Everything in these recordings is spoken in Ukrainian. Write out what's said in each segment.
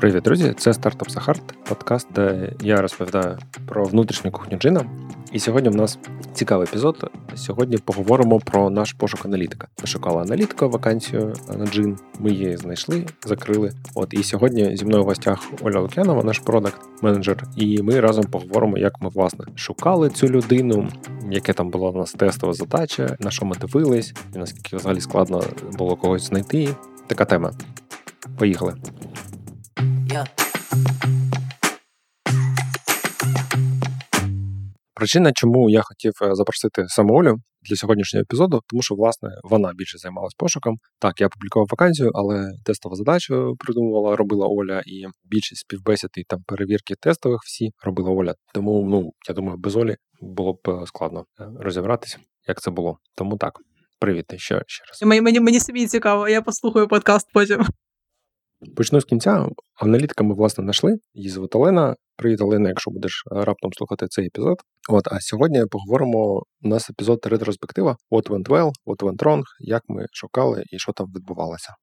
Привіт, друзі! Це стартап Сахарт, подкаст, де я розповідаю про внутрішню кухню джина. І сьогодні в нас цікавий епізод. Сьогодні поговоримо про наш пошук аналітика. Ми шукали аналітика, вакансію на джин. Ми її знайшли, закрили. От і сьогодні зі мною в гостях Оля Лук'янова, наш продакт менеджер. І ми разом поговоримо, як ми власне шукали цю людину, яке там була у нас тестова задача, на що ми дивились, і наскільки взагалі складно було когось знайти. Така тема. Поїхали. Yeah. Причина, чому я хотів е, запросити саме Олю для сьогоднішнього епізоду, тому що власне вона більше займалась пошуком. Так, я публікував вакансію, але тестову задачу придумувала, робила Оля, і більшість співбесід і там перевірки тестових всі робила Оля. Тому ну я думаю, без Олі було б е, складно е, розібратися, як це було. Тому так, привіт ще, ще раз. Мені мені мені самі цікаво, я послухаю подкаст потім. Почну з кінця. Аналітика ми, власне, знайшли. Її звати Олена. Привіт, Олена, якщо будеш е, раптом слухати цей епізод. От, а сьогодні поговоримо. У нас епізод ретроспектива What went well, what went wrong, як ми шукали і що там відбувалося.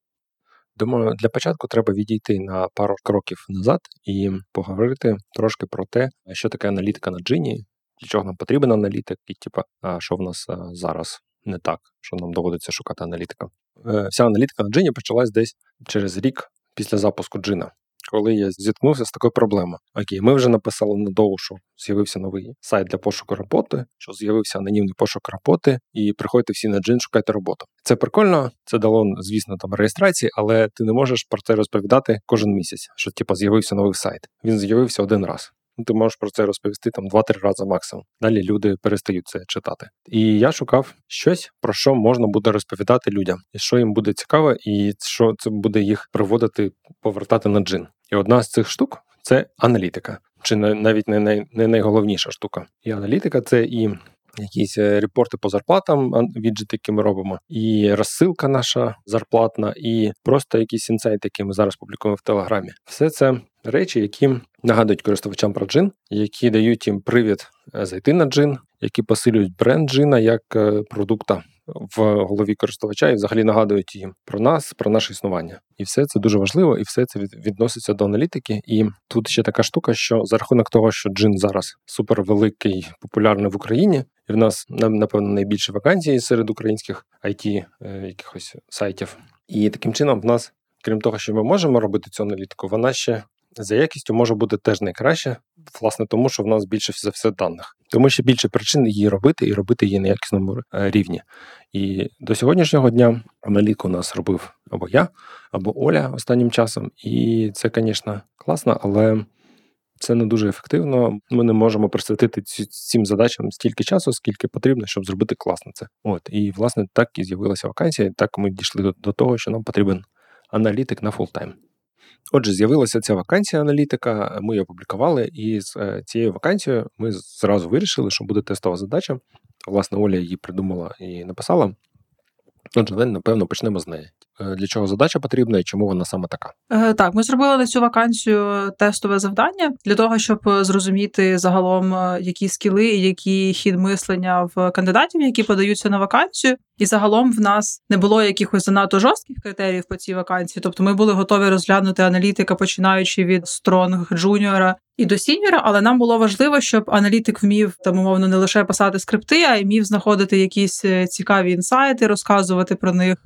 Думаю, для початку треба відійти на пару кроків назад і поговорити трошки про те, що таке аналітика на джині, для чого нам потрібен аналітик, і типа, що в нас е, зараз не так, що нам доводиться шукати аналітика. Е, вся аналітика на джині почалась десь через рік після запуску джина. Коли я зіткнувся з такою проблемою. Окей, ми вже написали на доу, що з'явився новий сайт для пошуку роботи, що з'явився анонімний пошук роботи, і приходьте всі на джин, шукайте роботу. Це прикольно, це дало, звісно, там реєстрації, але ти не можеш про це розповідати кожен місяць, що типу, з'явився новий сайт. Він з'явився один раз. Ну, ти можеш про це розповісти там два-три рази максимум. Далі люди перестають це читати. І я шукав щось, про що можна буде розповідати людям, і що їм буде цікаво, і що це буде їх приводити, повертати на джин. І одна з цих штук це аналітика, чи навіть не, най, не найголовніша штука. І аналітика це і. Якісь е, репорти по зарплатам, віджити, які ми робимо, і розсилка наша зарплатна, і просто якісь інсайти, які ми зараз публікуємо в Телеграмі. Все це речі, які нагадують користувачам про джин, які дають їм привід е, зайти на джин, які посилюють бренд джина як е, продукта в голові користувача і взагалі нагадують їм про нас, про наше існування. І все це дуже важливо, і все це відноситься до аналітики. І тут ще така штука, що за рахунок того, що джин зараз супервеликий, популярний в Україні, і в нас напевно найбільше вакансій серед українських it е, якихось сайтів. І таким чином, в нас, крім того, що ми можемо робити цю аналітику, вона ще за якістю може бути теж найкраще, власне, тому що в нас більше за все даних. Тому ще більше причин її робити і робити її на якісному е, рівні. І до сьогоднішнього дня аналітику у нас робив або я, або Оля останнім часом. І це, звісно, класно, але. Це не дуже ефективно. Ми не можемо присвятити цим задачам стільки часу, скільки потрібно, щоб зробити класно це. От і власне так і з'явилася вакансія. Так ми дійшли до, до того, що нам потрібен аналітик на full-time. Отже, з'явилася ця вакансія аналітика, ми її опублікували, і з е, цією вакансією ми зразу вирішили, що буде тестова задача. Власне, Оля її придумала і написала. Отже, напевно, почнемо з неї. Е, для чого задача потрібна і чому вона саме така? Е, так, ми зробили на цю вакансію тестове завдання для того, щоб зрозуміти загалом, е, які скіли і який хід мислення в кандидатів, які подаються на вакансію. І загалом в нас не було якихось занадто жорстких критеріїв по цій вакансії. Тобто ми були готові розглянути аналітика, починаючи від strong джуніора і до сіньора, але нам було важливо, щоб аналітик вмів там умовно не лише писати скрипти, а й вмів знаходити якісь цікаві інсайти, розказувати про них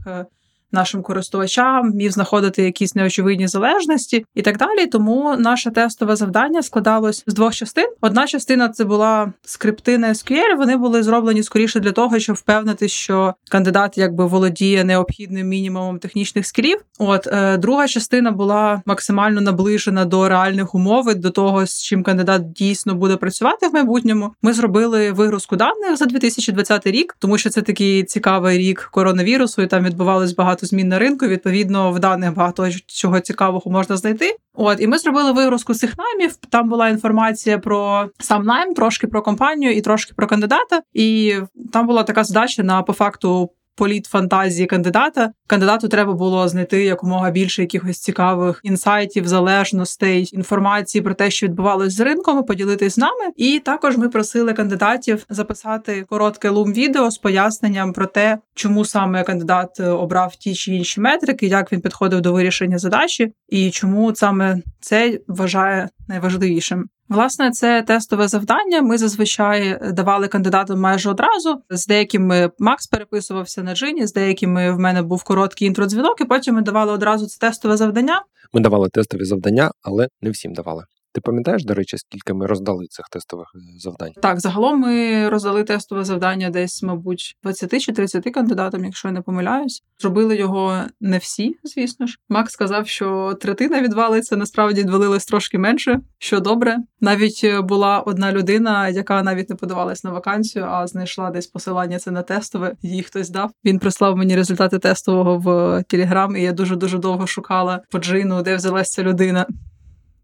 нашим користувачам, міг знаходити якісь неочевидні залежності і так далі. Тому наше тестове завдання складалось з двох частин. Одна частина це була скрипти на SQL, Вони були зроблені скоріше для того, щоб впевнити, що кандидат якби володіє необхідним мінімумом технічних скілів. От е, друга частина була максимально наближена до реальних умов, до того, з чим кандидат дійсно буде працювати в майбутньому. Ми зробили вигрузку даних за 2020 рік, тому що це такий цікавий рік коронавірусу, і там відбувалось багато багато змін на ринку. Відповідно, в даних багато чого цікавого можна знайти. От і ми зробили вигрузку цих наймів. Там була інформація про сам найм, трошки про компанію і трошки про кандидата. І там була така задача на по факту політ фантазії кандидата. Кандидату треба було знайти якомога більше якихось цікавих інсайтів, залежностей, інформації про те, що відбувалось з ринком, поділитись з нами. І також ми просили кандидатів записати коротке лум відео з поясненням про те, чому саме кандидат обрав ті чи інші метрики, як він підходив до вирішення задачі, і чому саме Це вважає найважливішим. Власне, це тестове завдання. Ми зазвичай давали кандидатам майже одразу. З деякими Макс переписувався на джині, з деякими в мене був короткий інтродзвінок, і потім ми давали одразу це тестове завдання. Ми давали тестові завдання, але не всім давали. Ти пам'ятаєш, до речі, скільки ми роздали цих тестових е, завдань? Так, загалом ми роздали тестове завдання десь, мабуть, 20 чи 30 кандидатам, якщо я не помиляюсь. Зробили його не всі, звісно ж. Макс сказав, що третина відвалиться, насправді відвалилось трошки менше, що добре. Навіть е, була одна людина, яка навіть не подавалась на вакансію, а знайшла десь посилання це на тестове. Їй хтось дав. Він прислав мені результати тестового в Телеграм, і я дуже дуже довго шукала по джину, де взялася ця людина.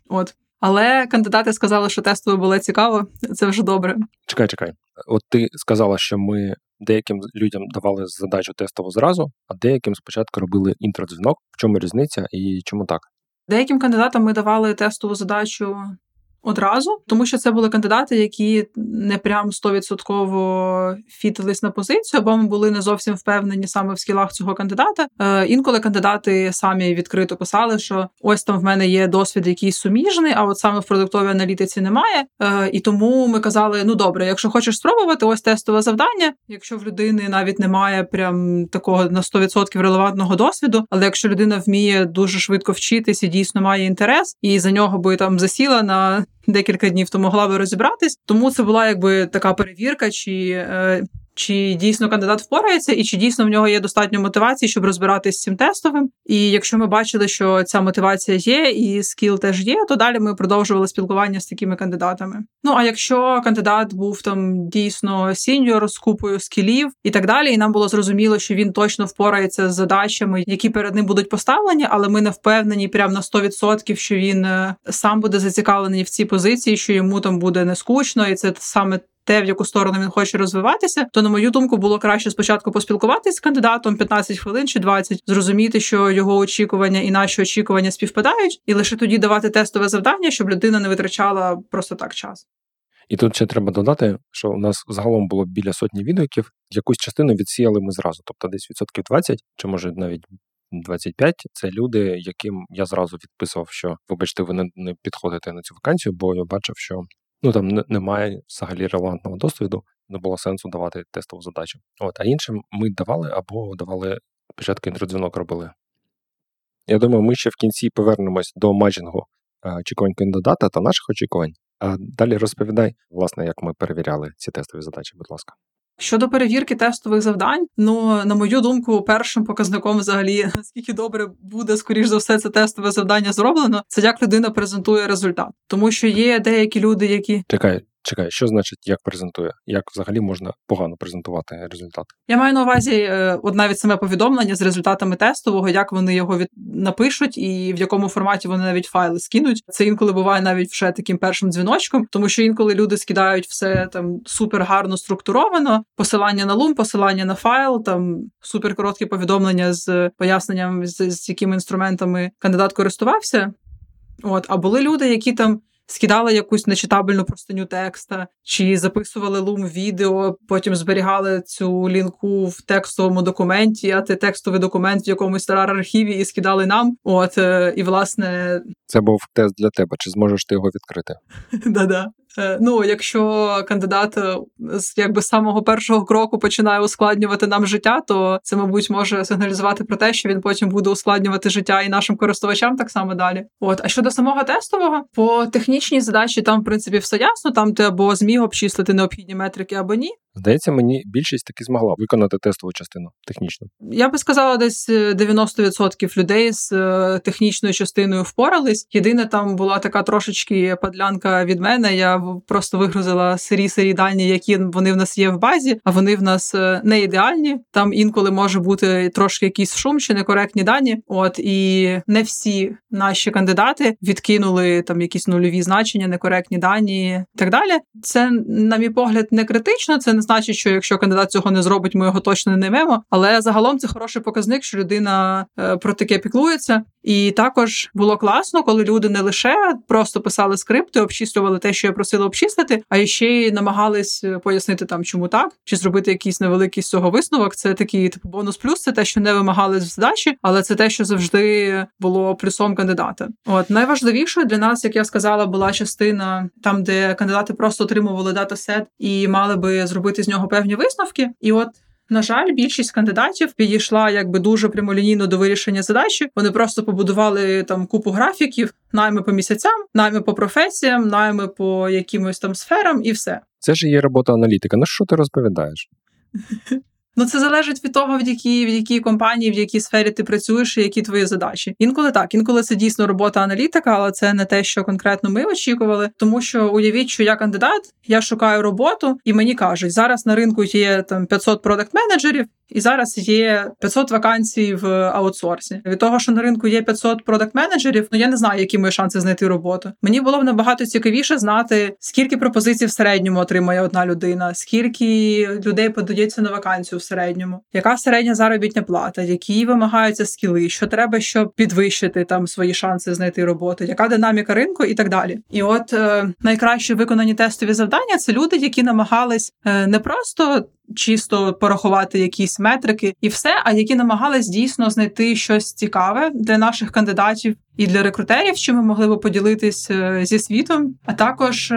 От. Але кандидати сказали, що тестове було цікаво, це вже добре. Чекай, чекай. От ти сказала, що ми деяким людям давали задачу тестову зразу, а деяким спочатку робили інтродзвінок. В чому різниця і чому так? Деяким кандидатам ми давали тестову задачу одразу, тому що це були кандидати, які не прям стовідсотково фітились на позицію, або ми були не зовсім впевнені саме в скілах цього кандидата. Е, Інколи кандидати самі відкрито писали, що ось там в мене є досвід, якийсь суміжний, а от саме в продуктовій аналітиці немає. Е, І тому ми казали: ну добре, якщо хочеш спробувати, ось тестове завдання. Якщо в людини навіть немає прям такого на 100% релевантного досвіду, але якщо людина вміє дуже швидко вчитись і дійсно має інтерес, і за нього би там засіла на декілька днів, то могла би розібратись. Тому це була якби така перевірка, чи. Чи дійсно кандидат впорається, і чи дійсно в нього є достатньо мотивації, щоб розбиратись з цим тестовим? І якщо ми бачили, що ця мотивація є, і скіл теж є, то далі ми продовжували спілкування з такими кандидатами. Ну а якщо кандидат був там дійсно сіньор з купою скілів і так далі, і нам було зрозуміло, що він точно впорається з задачами, які перед ним будуть поставлені, але ми не впевнені прямо на 100%, що він е, сам буде зацікавлений в цій позиції, що йому там буде не скучно, і це саме те, в яку сторону він хоче розвиватися, то на мою думку було краще спочатку поспілкуватися з кандидатом 15 хвилин чи 20, зрозуміти, що його очікування і наші очікування співпадають, і лише тоді давати тестове завдання, щоб людина не витрачала просто так час. І тут ще треба додати, що у нас загалом було біля сотні відгуків. Якусь частину відсіяли ми зразу, тобто десь відсотків 20, чи може навіть 25 – це люди, яким я зразу відписував, що вибачте, ви не, підходите на цю вакансію, бо я бачив, що ну там немає взагалі релевантного досвіду, не було сенсу давати тестову задачу. От, а іншим ми давали або давали спочатку інтродзвінок робили. Я думаю, ми ще в кінці повернемось до маджингу очікувань кандидата та наших очікувань. А далі розповідай, власне, як ми перевіряли ці тестові задачі, будь ласка. Щодо перевірки тестових завдань, ну на мою думку, першим показником, взагалі, наскільки добре буде, скоріш за все, це тестове завдання зроблено, це як людина презентує результат, тому що є деякі люди, які чекай, Чекай, що значить як презентує? Як взагалі можна погано презентувати результат? Я маю на увазі е, от навіть саме повідомлення з результатами тестового, як вони його від... напишуть і в якому форматі вони навіть файли скинуть. Це інколи буває навіть вже таким першим дзвіночком, тому що інколи люди скидають все там супер гарно структуровано, посилання на лум, посилання на файл, там супер короткі повідомлення з поясненням, з, з якими інструментами кандидат користувався. От, а були люди, які там скидали якусь нечитабельну простиню текста, чи записували лум відео, потім зберігали цю лінку в текстовому документі, а ти текстовий документ в якомусь старар архіві і скидали нам. От е, і власне це був тест для тебе. Чи зможеш ти його відкрити? Да-да. Е, ну, якщо кандидат е, з якби самого першого кроку починає ускладнювати нам життя, то це, мабуть, може сигналізувати про те, що він потім буде ускладнювати життя і нашим користувачам так само далі. От, а щодо самого тестового, по технічній задачі там, в принципі, все ясно. Там ти або зміг обчислити необхідні метрики, або ні. Здається, мені більшість таки змогла виконати тестову частину технічну. Я би сказала, десь 90% е, людей з е, технічною частиною впорались. Єдине, там була така трошечки падлянка від мене. Я просто вигрузила сирі сирі дані, які вони в нас є в базі, а вони в нас е, не ідеальні. Там інколи може бути трошки якийсь шум чи некоректні дані. От і не всі наші кандидати відкинули там якісь нульові значення, некоректні дані і так далі. Це, на мій погляд, не критично. Це значить, що якщо кандидат цього не зробить, ми його точно не наймемо. Але загалом це хороший показник, що людина е, про таке піклується. І також було класно, коли люди не лише просто писали скрипти, обчислювали те, що я просила обчислити, а ще й намагались е, пояснити там, чому так, чи зробити якийсь невеликий з цього висновок. Це такий типу бонус плюс, це те, що не вимагали з здачі, але це те, що завжди було плюсом кандидата. От найважливіше для нас, як я сказала, була частина там, де кандидати просто отримували датасет і мали би зробити з нього певні висновки. І от на жаль, більшість кандидатів підійшла якби дуже прямолінійно до вирішення задачі. Вони просто побудували там купу графіків, найми по місяцям, найми по професіям, найми по якимось там сферам, і все. Це ж є робота аналітика. На що ти розповідаєш? Ну це залежить від того, в якій в якій компанії, в якій сфері ти працюєш, і які твої задачі. Інколи так, інколи це дійсно робота аналітика, але це не те, що конкретно ми очікували. Тому що уявіть, що я кандидат, я шукаю роботу, і мені кажуть, зараз на ринку є там 500 продакт менеджерів і зараз є 500 вакансій в аутсорсі. Від того, що на ринку є 500 продакт-менеджерів, ну я не знаю, які мої шанси знайти роботу. Мені було б набагато цікавіше знати, скільки пропозицій в середньому отримує одна людина, скільки людей подається на вакансію середньому, яка середня заробітня плата, які вимагаються скіли, що треба, щоб підвищити там свої шанси знайти роботу, яка динаміка ринку? І так далі. І от е, найкраще виконані тестові завдання це люди, які намагались е, не просто чисто порахувати якісь метрики і все, а які намагались дійсно знайти щось цікаве для наших кандидатів і для рекрутерів, що ми могли би поділитись е, зі світом, а також.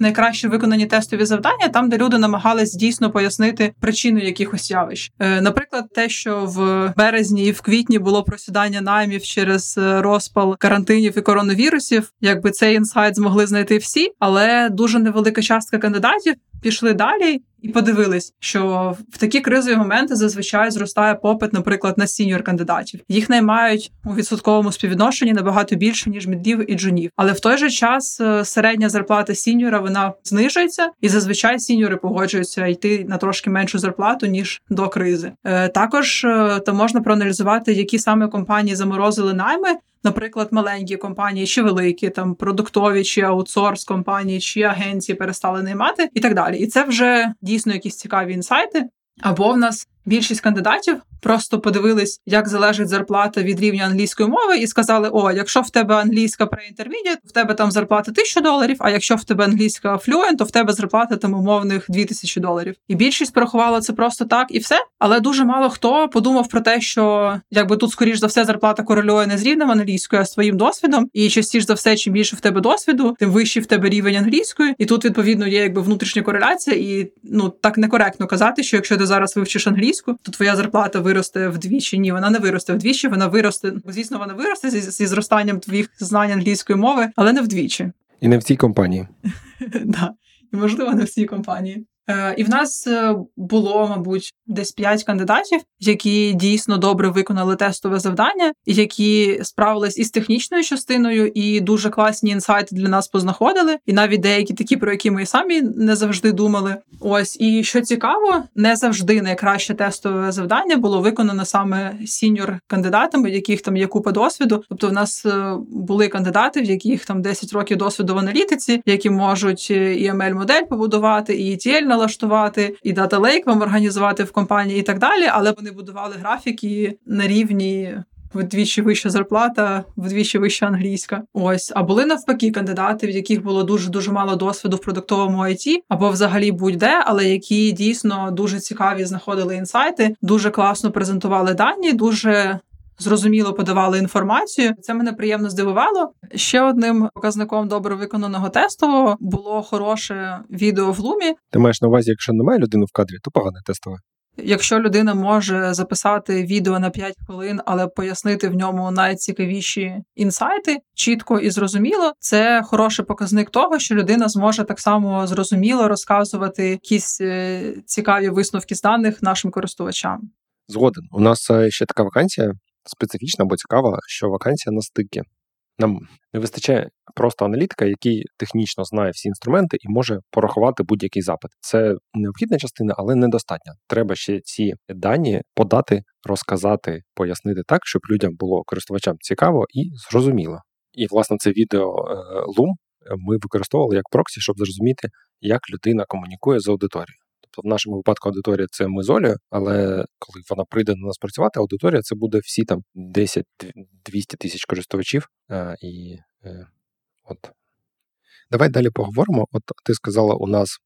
Е, найкраще виконані тестові завдання, там, де люди намагались дійсно пояснити причину якихось явищ. Е, наприклад, те, що в березні і в квітні було просідання наймів через розпал карантинів і коронавірусів, якби цей інсайт змогли знайти всі, але дуже невелика частка кандидатів пішли далі і подивились, що в такі кризові моменти зазвичай зростає попит, наприклад, на senior кандидатів. Їх наймають у відсотковому співвідношенні набагато більше ніж мідів і джунів. Але в той же час е, середня зарплата сіньора вона знижується, і зазвичай сіньори погоджуються йти на трошки меншу зарплату ніж до кризи. Е, також е, то можна проаналізувати, які саме компанії заморозили найми наприклад, маленькі компанії чи великі, там продуктові чи аутсорс компанії, чи агенції перестали наймати, і так далі. І це вже дійсно якісь цікаві інсайти. Або в нас більшість кандидатів просто подивились, як залежить зарплата від рівня англійської мови, і сказали: О, якщо в тебе англійська pre-intermediate, в тебе там зарплата 1000 доларів. А якщо в тебе англійська fluent, то в тебе зарплата там умовних 2000 доларів. І більшість порахувала це просто так і все. Але дуже мало хто подумав про те, що якби тут, скоріш за все, зарплата корелює не з рівнем англійської, а з твоїм досвідом. І частіше за все, чим більше в тебе досвіду, тим вищий в тебе рівень англійської. І тут відповідно є якби внутрішня кореляція, і ну так некоректно казати, що якщо ти зараз вивчиш англійську, то твоя зарплата виросте вдвічі. Ні, вона не виросте вдвічі, вона виросте. Звісно, вона виросте зі, зі зростанням твоїх знань англійської мови, але не вдвічі. І не в цій компанії. Так, І можливо не в цій компанії. Е, і в нас е, було, мабуть, десь п'ять кандидатів, які дійсно добре виконали тестове завдання, які справились із технічною частиною, і дуже класні інсайти для нас познаходили. І навіть деякі такі, про які ми самі не завжди думали. Ось і що цікаво, не завжди найкраще тестове завдання було виконано саме senior кандидатами, яких там є купа досвіду. Тобто, в нас е, були кандидати, в яких там 10 років досвіду в аналітиці, які можуть і ML модель побудувати, і ETL налаштувати, і Data Lake вам організувати в компанії, і так далі. Але вони будували графіки на рівні. Вдвічі вища зарплата, вдвічі вища англійська. Ось, а були навпаки кандидати, в яких було дуже дуже мало досвіду в продуктовому IT, або взагалі будь-де, але які дійсно дуже цікаві знаходили інсайти, дуже класно презентували дані, дуже зрозуміло подавали інформацію. Це мене приємно здивувало. Ще одним показником добре виконаного тестового було хороше відео в лумі. Ти маєш на увазі, якщо немає людини в кадрі, то погане тестове. Якщо людина може записати відео на 5 хвилин, але пояснити в ньому найцікавіші інсайти чітко і зрозуміло, це хороший показник того, що людина зможе так само зрозуміло розказувати якісь е, цікаві висновки з даних нашим користувачам. Згоден, у нас е, ще така вакансія специфічна або цікава, що вакансія на стикі. Нам не вистачає просто аналітика, який технічно знає всі інструменти і може порахувати будь-який запит. Це необхідна частина, але недостатня. Треба ще ці дані подати, розказати, пояснити так, щоб людям було користувачам цікаво і зрозуміло. І власне це відео е, Loom ми використовували як проксі, щоб зрозуміти, як людина комунікує з аудиторією. Тобто, в нашому випадку аудиторія це ми з Олею, але коли вона прийде до нас працювати, аудиторія це буде всі там 10-200 тисяч користувачів. Е, і е, от. Давай далі поговоримо. От ти сказала, у нас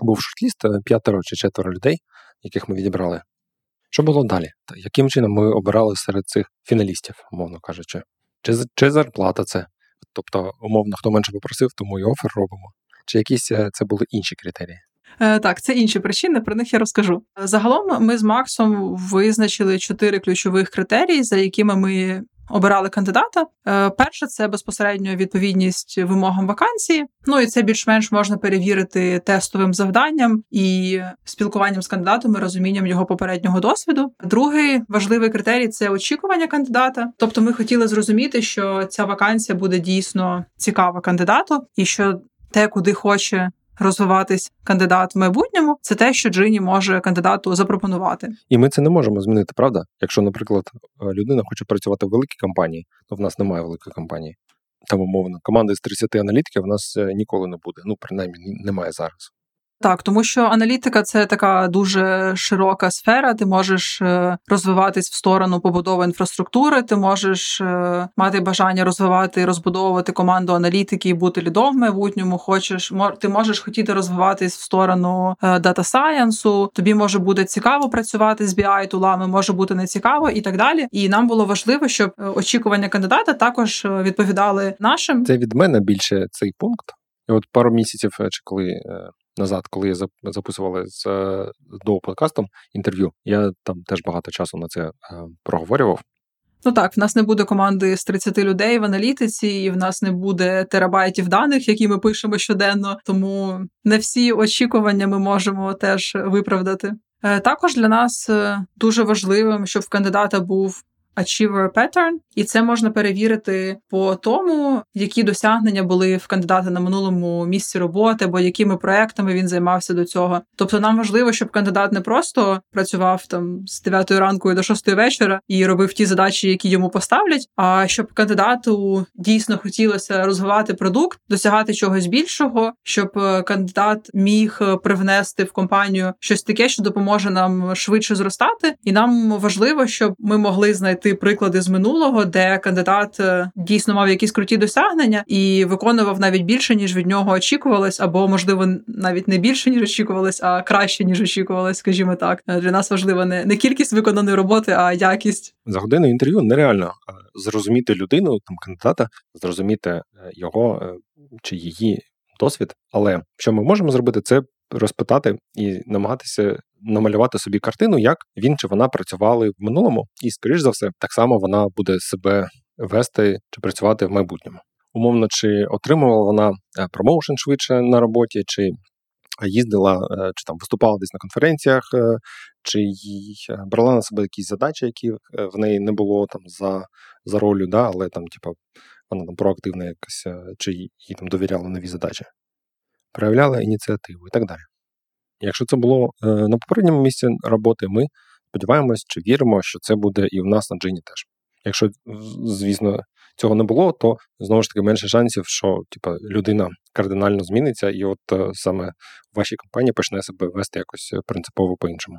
був шортліст п'ятеро чи четверо людей, яких ми відібрали. Що було далі? Яким чином ми обирали серед цих фіналістів, умовно кажучи? Чи чи зарплата це? Тобто, умовно, хто менше попросив, тому і офер робимо. Чи якісь це були інші критерії? Е, так, це інші причини, про них я розкажу. Загалом ми з Максом визначили чотири ключових критерії, за якими ми обирали кандидата. Е, перше це безпосередньо відповідність вимогам вакансії. Ну і це більш-менш можна перевірити тестовим завданням і спілкуванням з кандидатом і розумінням його попереднього досвіду. Другий важливий критерій це очікування кандидата. Тобто, ми хотіли зрозуміти, що ця вакансія буде дійсно цікава кандидату, і що те, куди хоче розвиватись кандидат в майбутньому, це те, що Джині може кандидату запропонувати. І ми це не можемо змінити, правда? Якщо, наприклад, е, людина хоче працювати в великій компанії, то в нас немає великої компанії. Там умовно команди з 30 аналітиків в нас е, ніколи не буде. Ну принаймні немає зараз. Так, тому що аналітика це така дуже широка сфера. Ти можеш е, розвиватись в сторону побудови інфраструктури, ти можеш е, мати бажання розвивати розбудовувати команду аналітики і бути лідом в майбутньому. Хочеш, ти можеш хотіти розвиватись в сторону дата сайенсу. Тобі може бути цікаво працювати з BI тулами, може бути не цікаво і так далі. І нам було важливо, щоб е, очікування кандидата також відповідали нашим. Це від мене більше цей пункт. І от пару місяців, чи коли назад, коли я записували з до подкастом інтерв'ю, я там теж багато часу на це е, проговорював. Ну так, в нас не буде команди з 30 людей в аналітиці, і в нас не буде терабайтів даних, які ми пишемо щоденно. Тому не всі очікування ми можемо теж виправдати. Е, також для нас е, дуже важливим, щоб в кандидата був Achiever Pattern, і це можна перевірити по тому, які досягнення були в кандидата на минулому місці роботи, або якими проектами він займався до цього. Тобто, нам важливо, щоб кандидат не просто працював там з 9 ранку до 6 вечора і робив ті задачі, які йому поставлять. А щоб кандидату дійсно хотілося розвивати продукт, досягати чогось більшого, щоб е, кандидат міг е, привнести в компанію щось таке, що допоможе нам швидше зростати, і нам важливо, щоб ми могли знайти знайти приклади з минулого, де кандидат е, дійсно мав якісь круті досягнення і виконував навіть більше, ніж від нього очікувалось, або можливо навіть не більше ніж очікувалось, а краще ніж очікувалось, скажімо так. Е, для нас важлива не не кількість виконаної роботи, а якість за годину інтерв'ю. Нереально е, зрозуміти людину, там кандидата, зрозуміти його чи її досвід. Але що ми можемо зробити, це розпитати і намагатися намалювати собі картину, як він чи вона працювали в минулому, і, скоріш за все, так само вона буде себе вести чи працювати в майбутньому. Умовно, чи отримувала вона е, промоушен швидше на роботі, чи їздила, е, чи там виступала десь на конференціях, е, чи брала на себе якісь задачі, які в неї не було там за за ролью, да, але там, типу, вона там проактивна якась, чи їй там довіряла нові задачі, проявляла ініціативу і так далі. Якщо це було е, на попередньому місці роботи, ми сподіваємось чи віримо, що це буде і в нас на джині теж. Якщо, звісно, цього не було, то знову ж таки менше шансів, що типу, людина кардинально зміниться, і от е, саме в вашій компанії почне себе вести якось принципово по-іншому.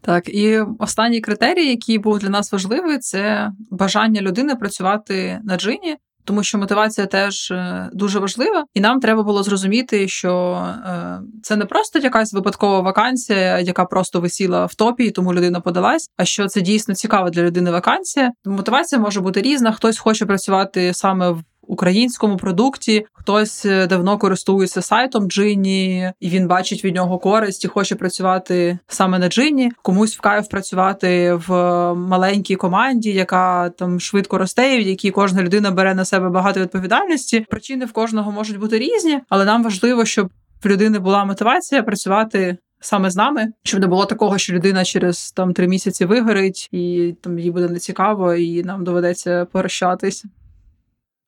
Так, і останній критерій, який був для нас важливий, це бажання людини працювати на джині тому що мотивація теж е, дуже важлива, і нам треба було зрозуміти, що е, це не просто якась випадкова вакансія, яка просто висіла в топі, і тому людина подалась. А що це дійсно цікава для людини вакансія? Мотивація може бути різна. Хтось хоче працювати саме в українському продукті. Хтось е, давно користується сайтом Джині, і він бачить від нього користь і хоче працювати саме на Джині. Комусь в кайф працювати в маленькій команді, яка там швидко росте, в якій кожна людина бере на себе багато відповідальності. Причини в кожного можуть бути різні, але нам важливо, щоб в людини була мотивація працювати. Саме з нами, щоб не було такого, що людина через там три місяці вигорить, і там їй буде нецікаво, і нам доведеться прощатись.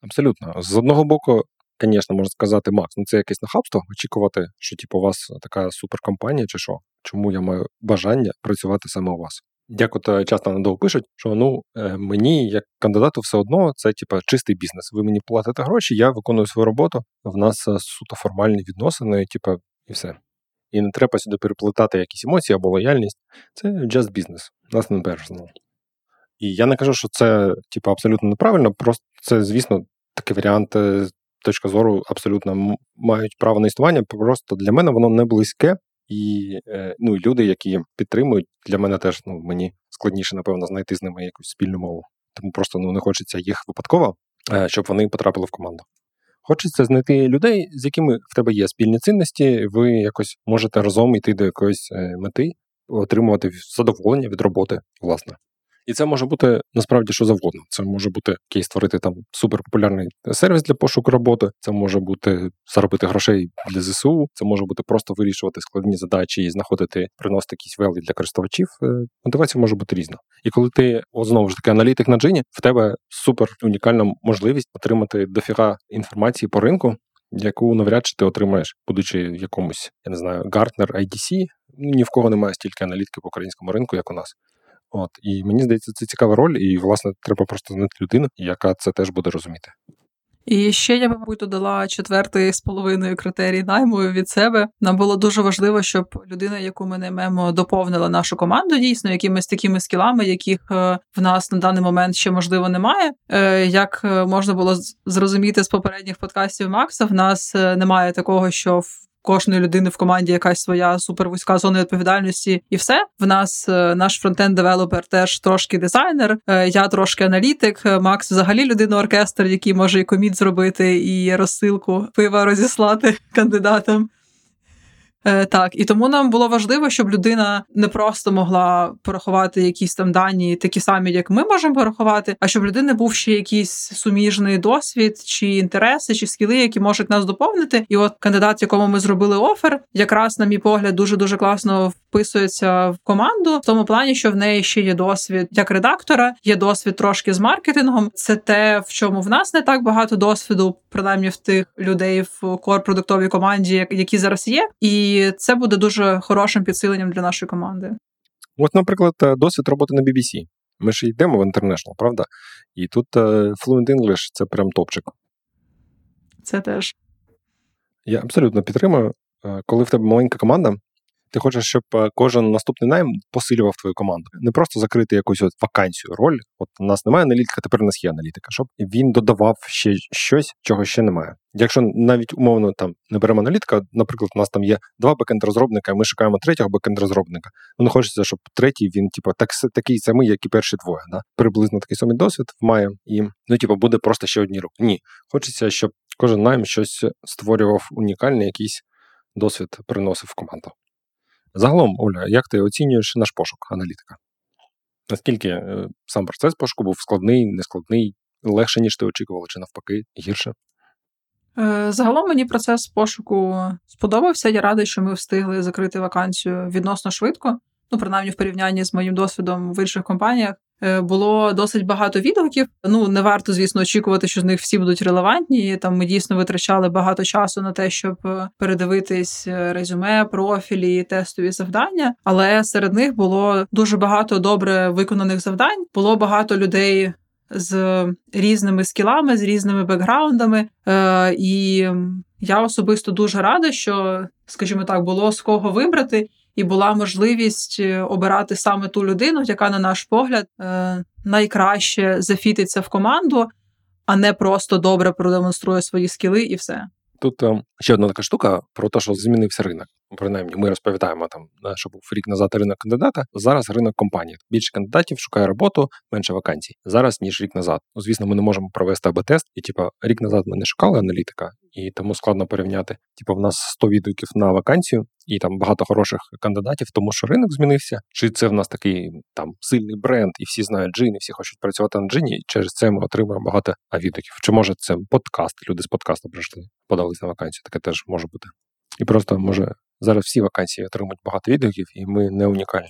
Абсолютно. З одного боку, звісно, можна сказати, Макс, ну це якесь нахабство, очікувати, що типу, у вас така суперкомпанія, чи що. Чому я маю бажання працювати саме у вас? Дякую, часто надовго пишуть, що ну е, мені, як кандидату, все одно це типу, чистий бізнес. Ви мені платите гроші, я виконую свою роботу. В нас е, суто формальні відносини, типу, і все. і не треба сюди переплетати якісь емоції або лояльність. Це just business, nothing personal. І я не кажу, що це типу, абсолютно неправильно, просто це, звісно, такий варіант з точки зору абсолютно мають право на існування. Просто для мене воно не близьке. І е, ну, люди, які підтримують, для мене теж ну, мені складніше, напевно, знайти з ними якусь спільну мову. Тому просто ну, не хочеться їх випадково, е, щоб вони потрапили в команду. Хочеться знайти людей, з якими в тебе є спільні цінності, ви якось можете разом йти до якоїсь е, мети, отримувати задоволення від роботи, власне. І це може бути насправді що завгодно. Це може бути якийсь створити там суперпопулярний сервіс для пошуку роботи. Це може бути заробити грошей для ЗСУ. Це може бути просто вирішувати складні задачі і знаходити, приносити якісь велі для користувачів. Е, мотивація може бути різна. І коли ти о, знову ж таки аналітик на джині, в тебе супер унікальна можливість отримати дофіга інформації по ринку. Яку навряд чи ти отримаєш, будучи в якомусь, я не знаю, Gartner, IDC, ні в кого немає стільки аналітики по українському ринку, як у нас. От і мені здається, це цікава роль, і власне треба просто знайти людину, яка це теж буде розуміти. І ще я би, мабуть, додала четвертий з половиною критерій найму від себе. Нам було дуже важливо, щоб людина, яку ми наймемо, доповнила нашу команду дійсно якимись такими скілами, яких е, в нас на даний момент ще можливо немає. Е, як е, можна було зрозуміти з попередніх подкастів Макса, в нас немає такого, що в кожної людини в команді якась своя супервузька зона відповідальності, і все в нас е, наш frontend developer теж трошки дизайнер. Е, я трошки аналітик. Е, Макс взагалі людина оркестр, який може і коміт зробити, і розсилку пива розіслати кандидатам. Е, так, і тому нам було важливо, щоб людина не просто могла порахувати якісь там дані, такі самі, як ми можемо порахувати, а щоб людини був ще якийсь суміжний досвід, чи інтереси, чи скіли, які можуть нас доповнити. І от кандидат, якому ми зробили офер, якраз, на мій погляд, дуже дуже класно вписується в команду в тому плані, що в неї ще є досвід як редактора, є досвід трошки з маркетингом. Це те, в чому в нас не так багато досвіду, принаймні в тих людей в корпродуктовій команді, які зараз є, і це буде дуже хорошим підсиленням для нашої команди. От, наприклад, е, досвід роботи на BBC. Ми ж йдемо в International, правда? І тут е, Fluent English це прям топчик. Це теж. Я абсолютно підтримую. Е, коли в тебе маленька команда, ти хочеш, щоб е, кожен наступний найм посилював твою команду. Не просто закрити якусь от вакансію, роль. От у нас немає аналітика, тепер у нас є аналітика, щоб він додавав ще щось, чого ще немає. Якщо навіть умовно там не беремо аналітика, наприклад, у нас там є два бекенд-розробника, і ми шукаємо третього бекенд-розробника. Ну не хочеться, щоб третій він, типу, так такий самий, як і перші двоє. Да? Приблизно такий самий досвід має, і ну, типу, буде просто ще одні руки. Ні, хочеться, щоб кожен найм щось створював унікальний, якийсь досвід приносив в команду. Загалом, Оля, як ти оцінюєш наш пошук аналітика? Наскільки е, сам процес пошуку був складний, нескладний, легше, ніж ти очікувала, чи навпаки, гірше? Е, загалом мені процес пошуку сподобався. Я радий, що ми встигли закрити вакансію відносно швидко. Ну, принаймні в порівнянні з моїм досвідом в інших компаніях. Е, було досить багато відгуків. Ну не варто, звісно, очікувати, що з них всі будуть релевантні. Там ми дійсно витрачали багато часу на те, щоб е, передивитись е, резюме, профілі, тестові завдання. Але серед них було дуже багато добре виконаних завдань. Було багато людей. З різними скілами, з різними бекграундами, і я особисто дуже рада, що, скажімо так, було з кого вибрати, і була можливість е, обирати саме ту людину, яка, на наш погляд, е, найкраще зафітиться в команду, а не просто добре продемонструє свої скіли і все. Тут е, ще одна така штука про те, що змінився ринок. Принаймні, ми розповідаємо там, що був рік назад ринок кандидата. Зараз ринок компанії. Більше кандидатів шукає роботу, менше вакансій зараз ніж рік назад. Ну, звісно, ми не можемо провести АБ-тест, і типу, рік назад ми не шукали аналітика, і тому складно порівняти. Типу, в нас 100 відгуків на вакансію, і там багато хороших кандидатів, тому що ринок змінився. Чи це в нас такий там сильний бренд, і всі знають джин, і всі хочуть працювати на джині, і через це ми отримуємо багато відгуків. Чи може це подкаст? Люди з подкасту прийшли, подались на вакансію, таке теж може бути. І просто може зараз всі вакансії отримують багато відгуків, і ми не унікальні.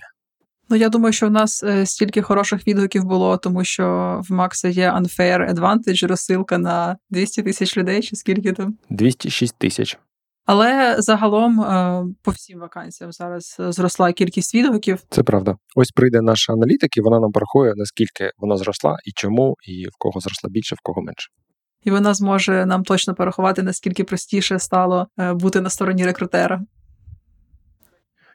Ну, я думаю, що в нас е, стільки хороших відгуків було, тому що в Макса є unfair advantage, розсилка на 200 тисяч людей, чи скільки там? 206 тисяч. Але загалом е, по всім вакансіям зараз зросла кількість відгуків. Це правда. Ось прийде наш аналітик, і вона нам порахує, наскільки вона зросла і чому, і в кого зросла більше, в кого менше. І вона зможе нам точно порахувати, наскільки простіше стало е, бути на стороні рекрутера.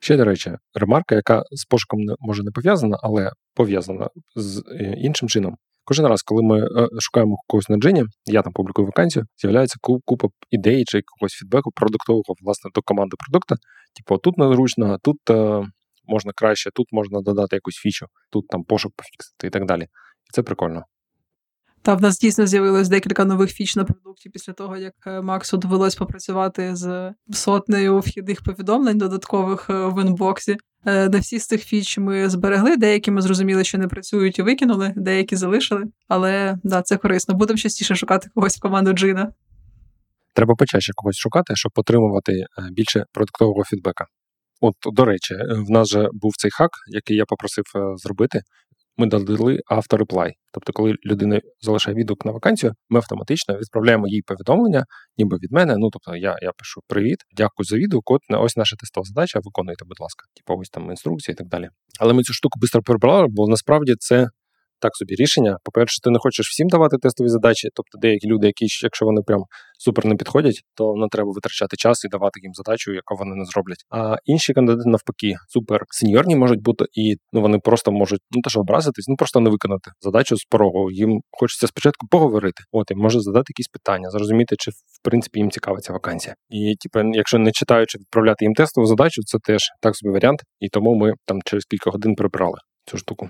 Ще, до речі, ремарка, яка з пошуком може не пов'язана, але пов'язана з е, іншим чином. Кожен раз, коли ми е, шукаємо когось на джині, я там публікую вакансію, з'являється купа ідей чи якогось фідбеку продуктового власне до команди продукта. Типу, тут незручно, тут е, можна краще, тут можна додати якусь фічу, тут там пошук пофіксити і так далі. І це прикольно. Та в нас дійсно з'явилось декілька нових фіч на продукті після того, як е, Максу довелось попрацювати з сотнею вхідних повідомлень додаткових е, в інбоксі. Е, не всі з цих фіч ми зберегли, деякі ми зрозуміли, що не працюють і викинули, деякі залишили. Але да, це корисно. Будемо частіше шукати когось в команду Джина. Треба почаще когось шукати, щоб отримувати більше продуктового фідбека. От, до речі, в нас же був цей хак, який я попросив зробити ми додали автореплай. Тобто, коли людина залишає відгук на вакансію, ми автоматично відправляємо їй повідомлення, ніби від мене. Ну тобто, я я пишу привіт, дякую за відгук. От ось наша тестова задача. Виконуйте, будь ласка, типу ось там інструкції і так далі. Але ми цю штуку швидко прибрали, бо насправді це так собі рішення. По-перше, ти не хочеш всім давати тестові задачі, тобто деякі люди, які, якщо вони прям супер не підходять, то не треба витрачати час і давати їм задачу, яку вони не зроблять. А інші кандидати навпаки супер сеньорні можуть бути, і ну вони просто можуть ну теж образитись, ну просто не виконати задачу з порогу. Їм хочеться спочатку поговорити. От і може задати якісь питання, зрозуміти, чи в принципі їм цікава ця вакансія. І типу, якщо не читаючи відправляти їм тестову задачу, це теж так собі варіант, і тому ми там через кілька годин прибрали цю штуку.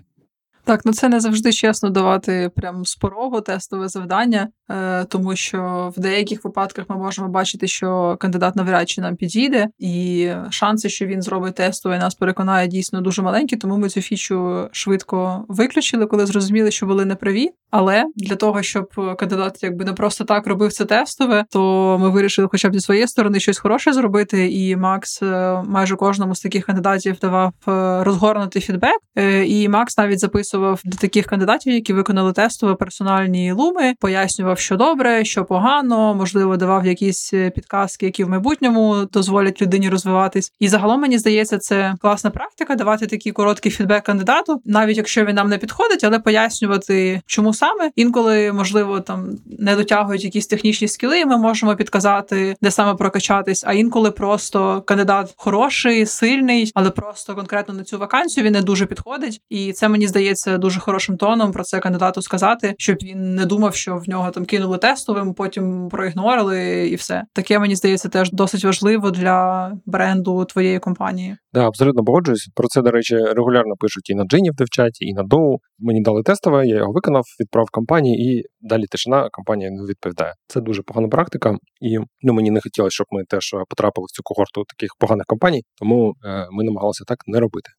Так, ну це не завжди чесно давати прям з порогу тестове завдання, е, тому що в деяких випадках ми можемо бачити, що кандидат навряд чи нам підійде, і шанси, що він зробить тестове і нас переконає, дійсно дуже маленькі. Тому ми цю фічу швидко виключили, коли зрозуміли, що були неправі. Але для того, щоб кандидат якби не просто так робив це тестове, то ми вирішили, хоча б зі своєї сторони щось хороше зробити. І Макс е, майже кожному з таких кандидатів давав е, розгорнутий фідбек. І Макс навіть записував записував для таких кандидатів, які виконали тестове персональні луми, пояснював, що добре, що погано, можливо, давав якісь е, підказки, які в майбутньому дозволять людині розвиватись. І загалом мені здається, це класна практика давати такий короткий фідбек кандидату, навіть якщо він нам не підходить, але пояснювати, чому саме інколи можливо там не дотягують якісь технічні скіли, і ми можемо підказати, де саме прокачатись. А інколи просто кандидат хороший, сильний, але просто конкретно на цю вакансію він не дуже підходить, і це мені здається це дуже хорошим тоном про це кандидату сказати, щоб він не думав, що в нього там кинули тестовим, потім проігнорили і все. Таке мені здається теж досить важливо для бренду твоєї компанії. Да, абсолютно погоджуюсь. Про це, до речі, регулярно пишуть і на Джині в девчаті, і на Доу. Мені дали тестове, я його виконав, відправ компанії, і далі тишина компанія не відповідає. Це дуже погана практика, і ну мені не хотілося, щоб ми теж потрапили в цю когорту таких поганих компаній, тому е, ми намагалися так не робити.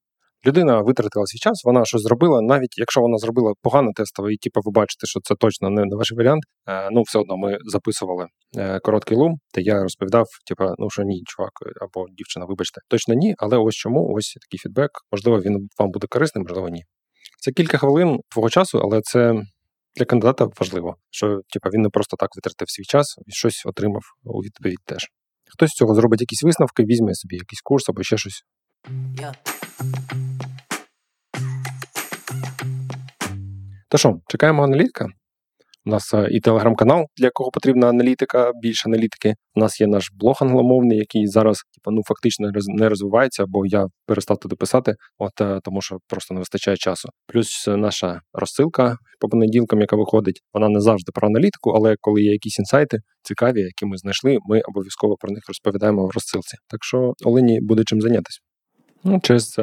Людина витратила свій час, вона щось зробила, навіть якщо вона зробила погане тестове, і типу, ви бачите, що це точно не, ваш варіант. Е, ну, все одно ми записували е, короткий лум, та я розповідав, типу, ну що ні, чувак або дівчина, вибачте, точно ні, але ось чому ось такий фідбек. Можливо, він вам буде корисним, можливо, ні. Це кілька хвилин твого часу, але це для кандидата важливо, що типу, він не просто так витратив свій час і щось отримав у відповідь теж. Хтось з цього зробить якісь висновки, візьме собі якийсь курс або ще щось. То що, чекаємо аналітика? У нас е, і телеграм-канал, для кого потрібна аналітика, більше аналітики. У нас є наш блог англомовний, який зараз типу, ну, фактично не розвивається, бо я перестав туди писати, от е, тому що просто не вистачає часу. Плюс е, наша розсилка по понеділкам, яка виходить, вона не завжди про аналітику, але коли є якісь інсайти цікаві, які ми знайшли, ми обов'язково про них розповідаємо в розсилці. Так що Олені буде чим зайнятися. Ну, через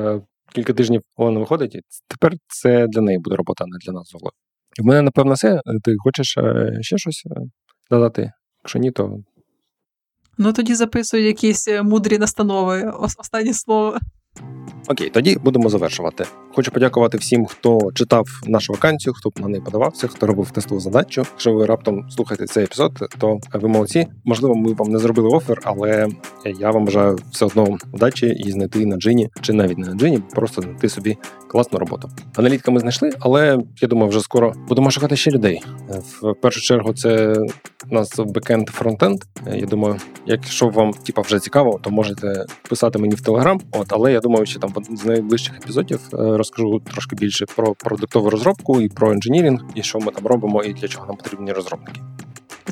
кілька тижнів вона виходить, і тепер це для неї буде робота, а не для нас золо. В мене, напевно, все. Ти хочеш е, ще щось е, додати? Якщо ні, то. Ну тоді записуй якісь е, мудрі настанови. Останнє слово. Окей, тоді будемо завершувати. Хочу подякувати всім, хто читав нашу вакансію, хто на неї подавався, хто робив тестову задачу. Якщо ви раптом слухаєте цей епізод, то ви молодці. Можливо, ми вам не зробили офер, але я вам бажаю все одно удачі і знайти на джині, чи навіть не на джині, просто знайти собі класну роботу. Аналітика ми знайшли, але я думаю, вже скоро будемо шукати ще людей. В першу чергу це у нас бекенд фронтенд. Я думаю, якщо вам типа вже цікаво, то можете писати мені в телеграм. От, але я думаю, що там з найближчих епізодів е, розкажу трошки більше про продуктову розробку і про інженірінг, і що ми там робимо, і для чого нам потрібні розробники.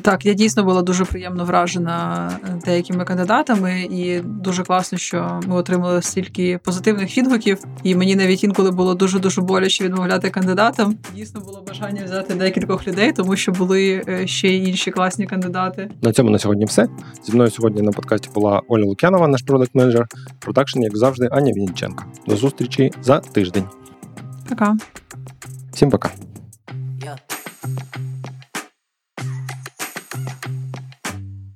Так, я дійсно була дуже приємно вражена е, деякими кандидатами, і дуже класно, що ми отримали стільки позитивних відгуків. І мені навіть інколи було дуже дуже боляче відмовляти кандидатам. Дійсно було бажання взяти декількох людей, тому що були е, ще й інші класні кандидати. На цьому на сьогодні все. Зі мною сьогодні на подкасті була Оля Лук'янова, наш продакт менеджер продакшн, як завжди, Аня Вінниченко. До зустрічі за тиждень. Пока. Всім пока. Yeah.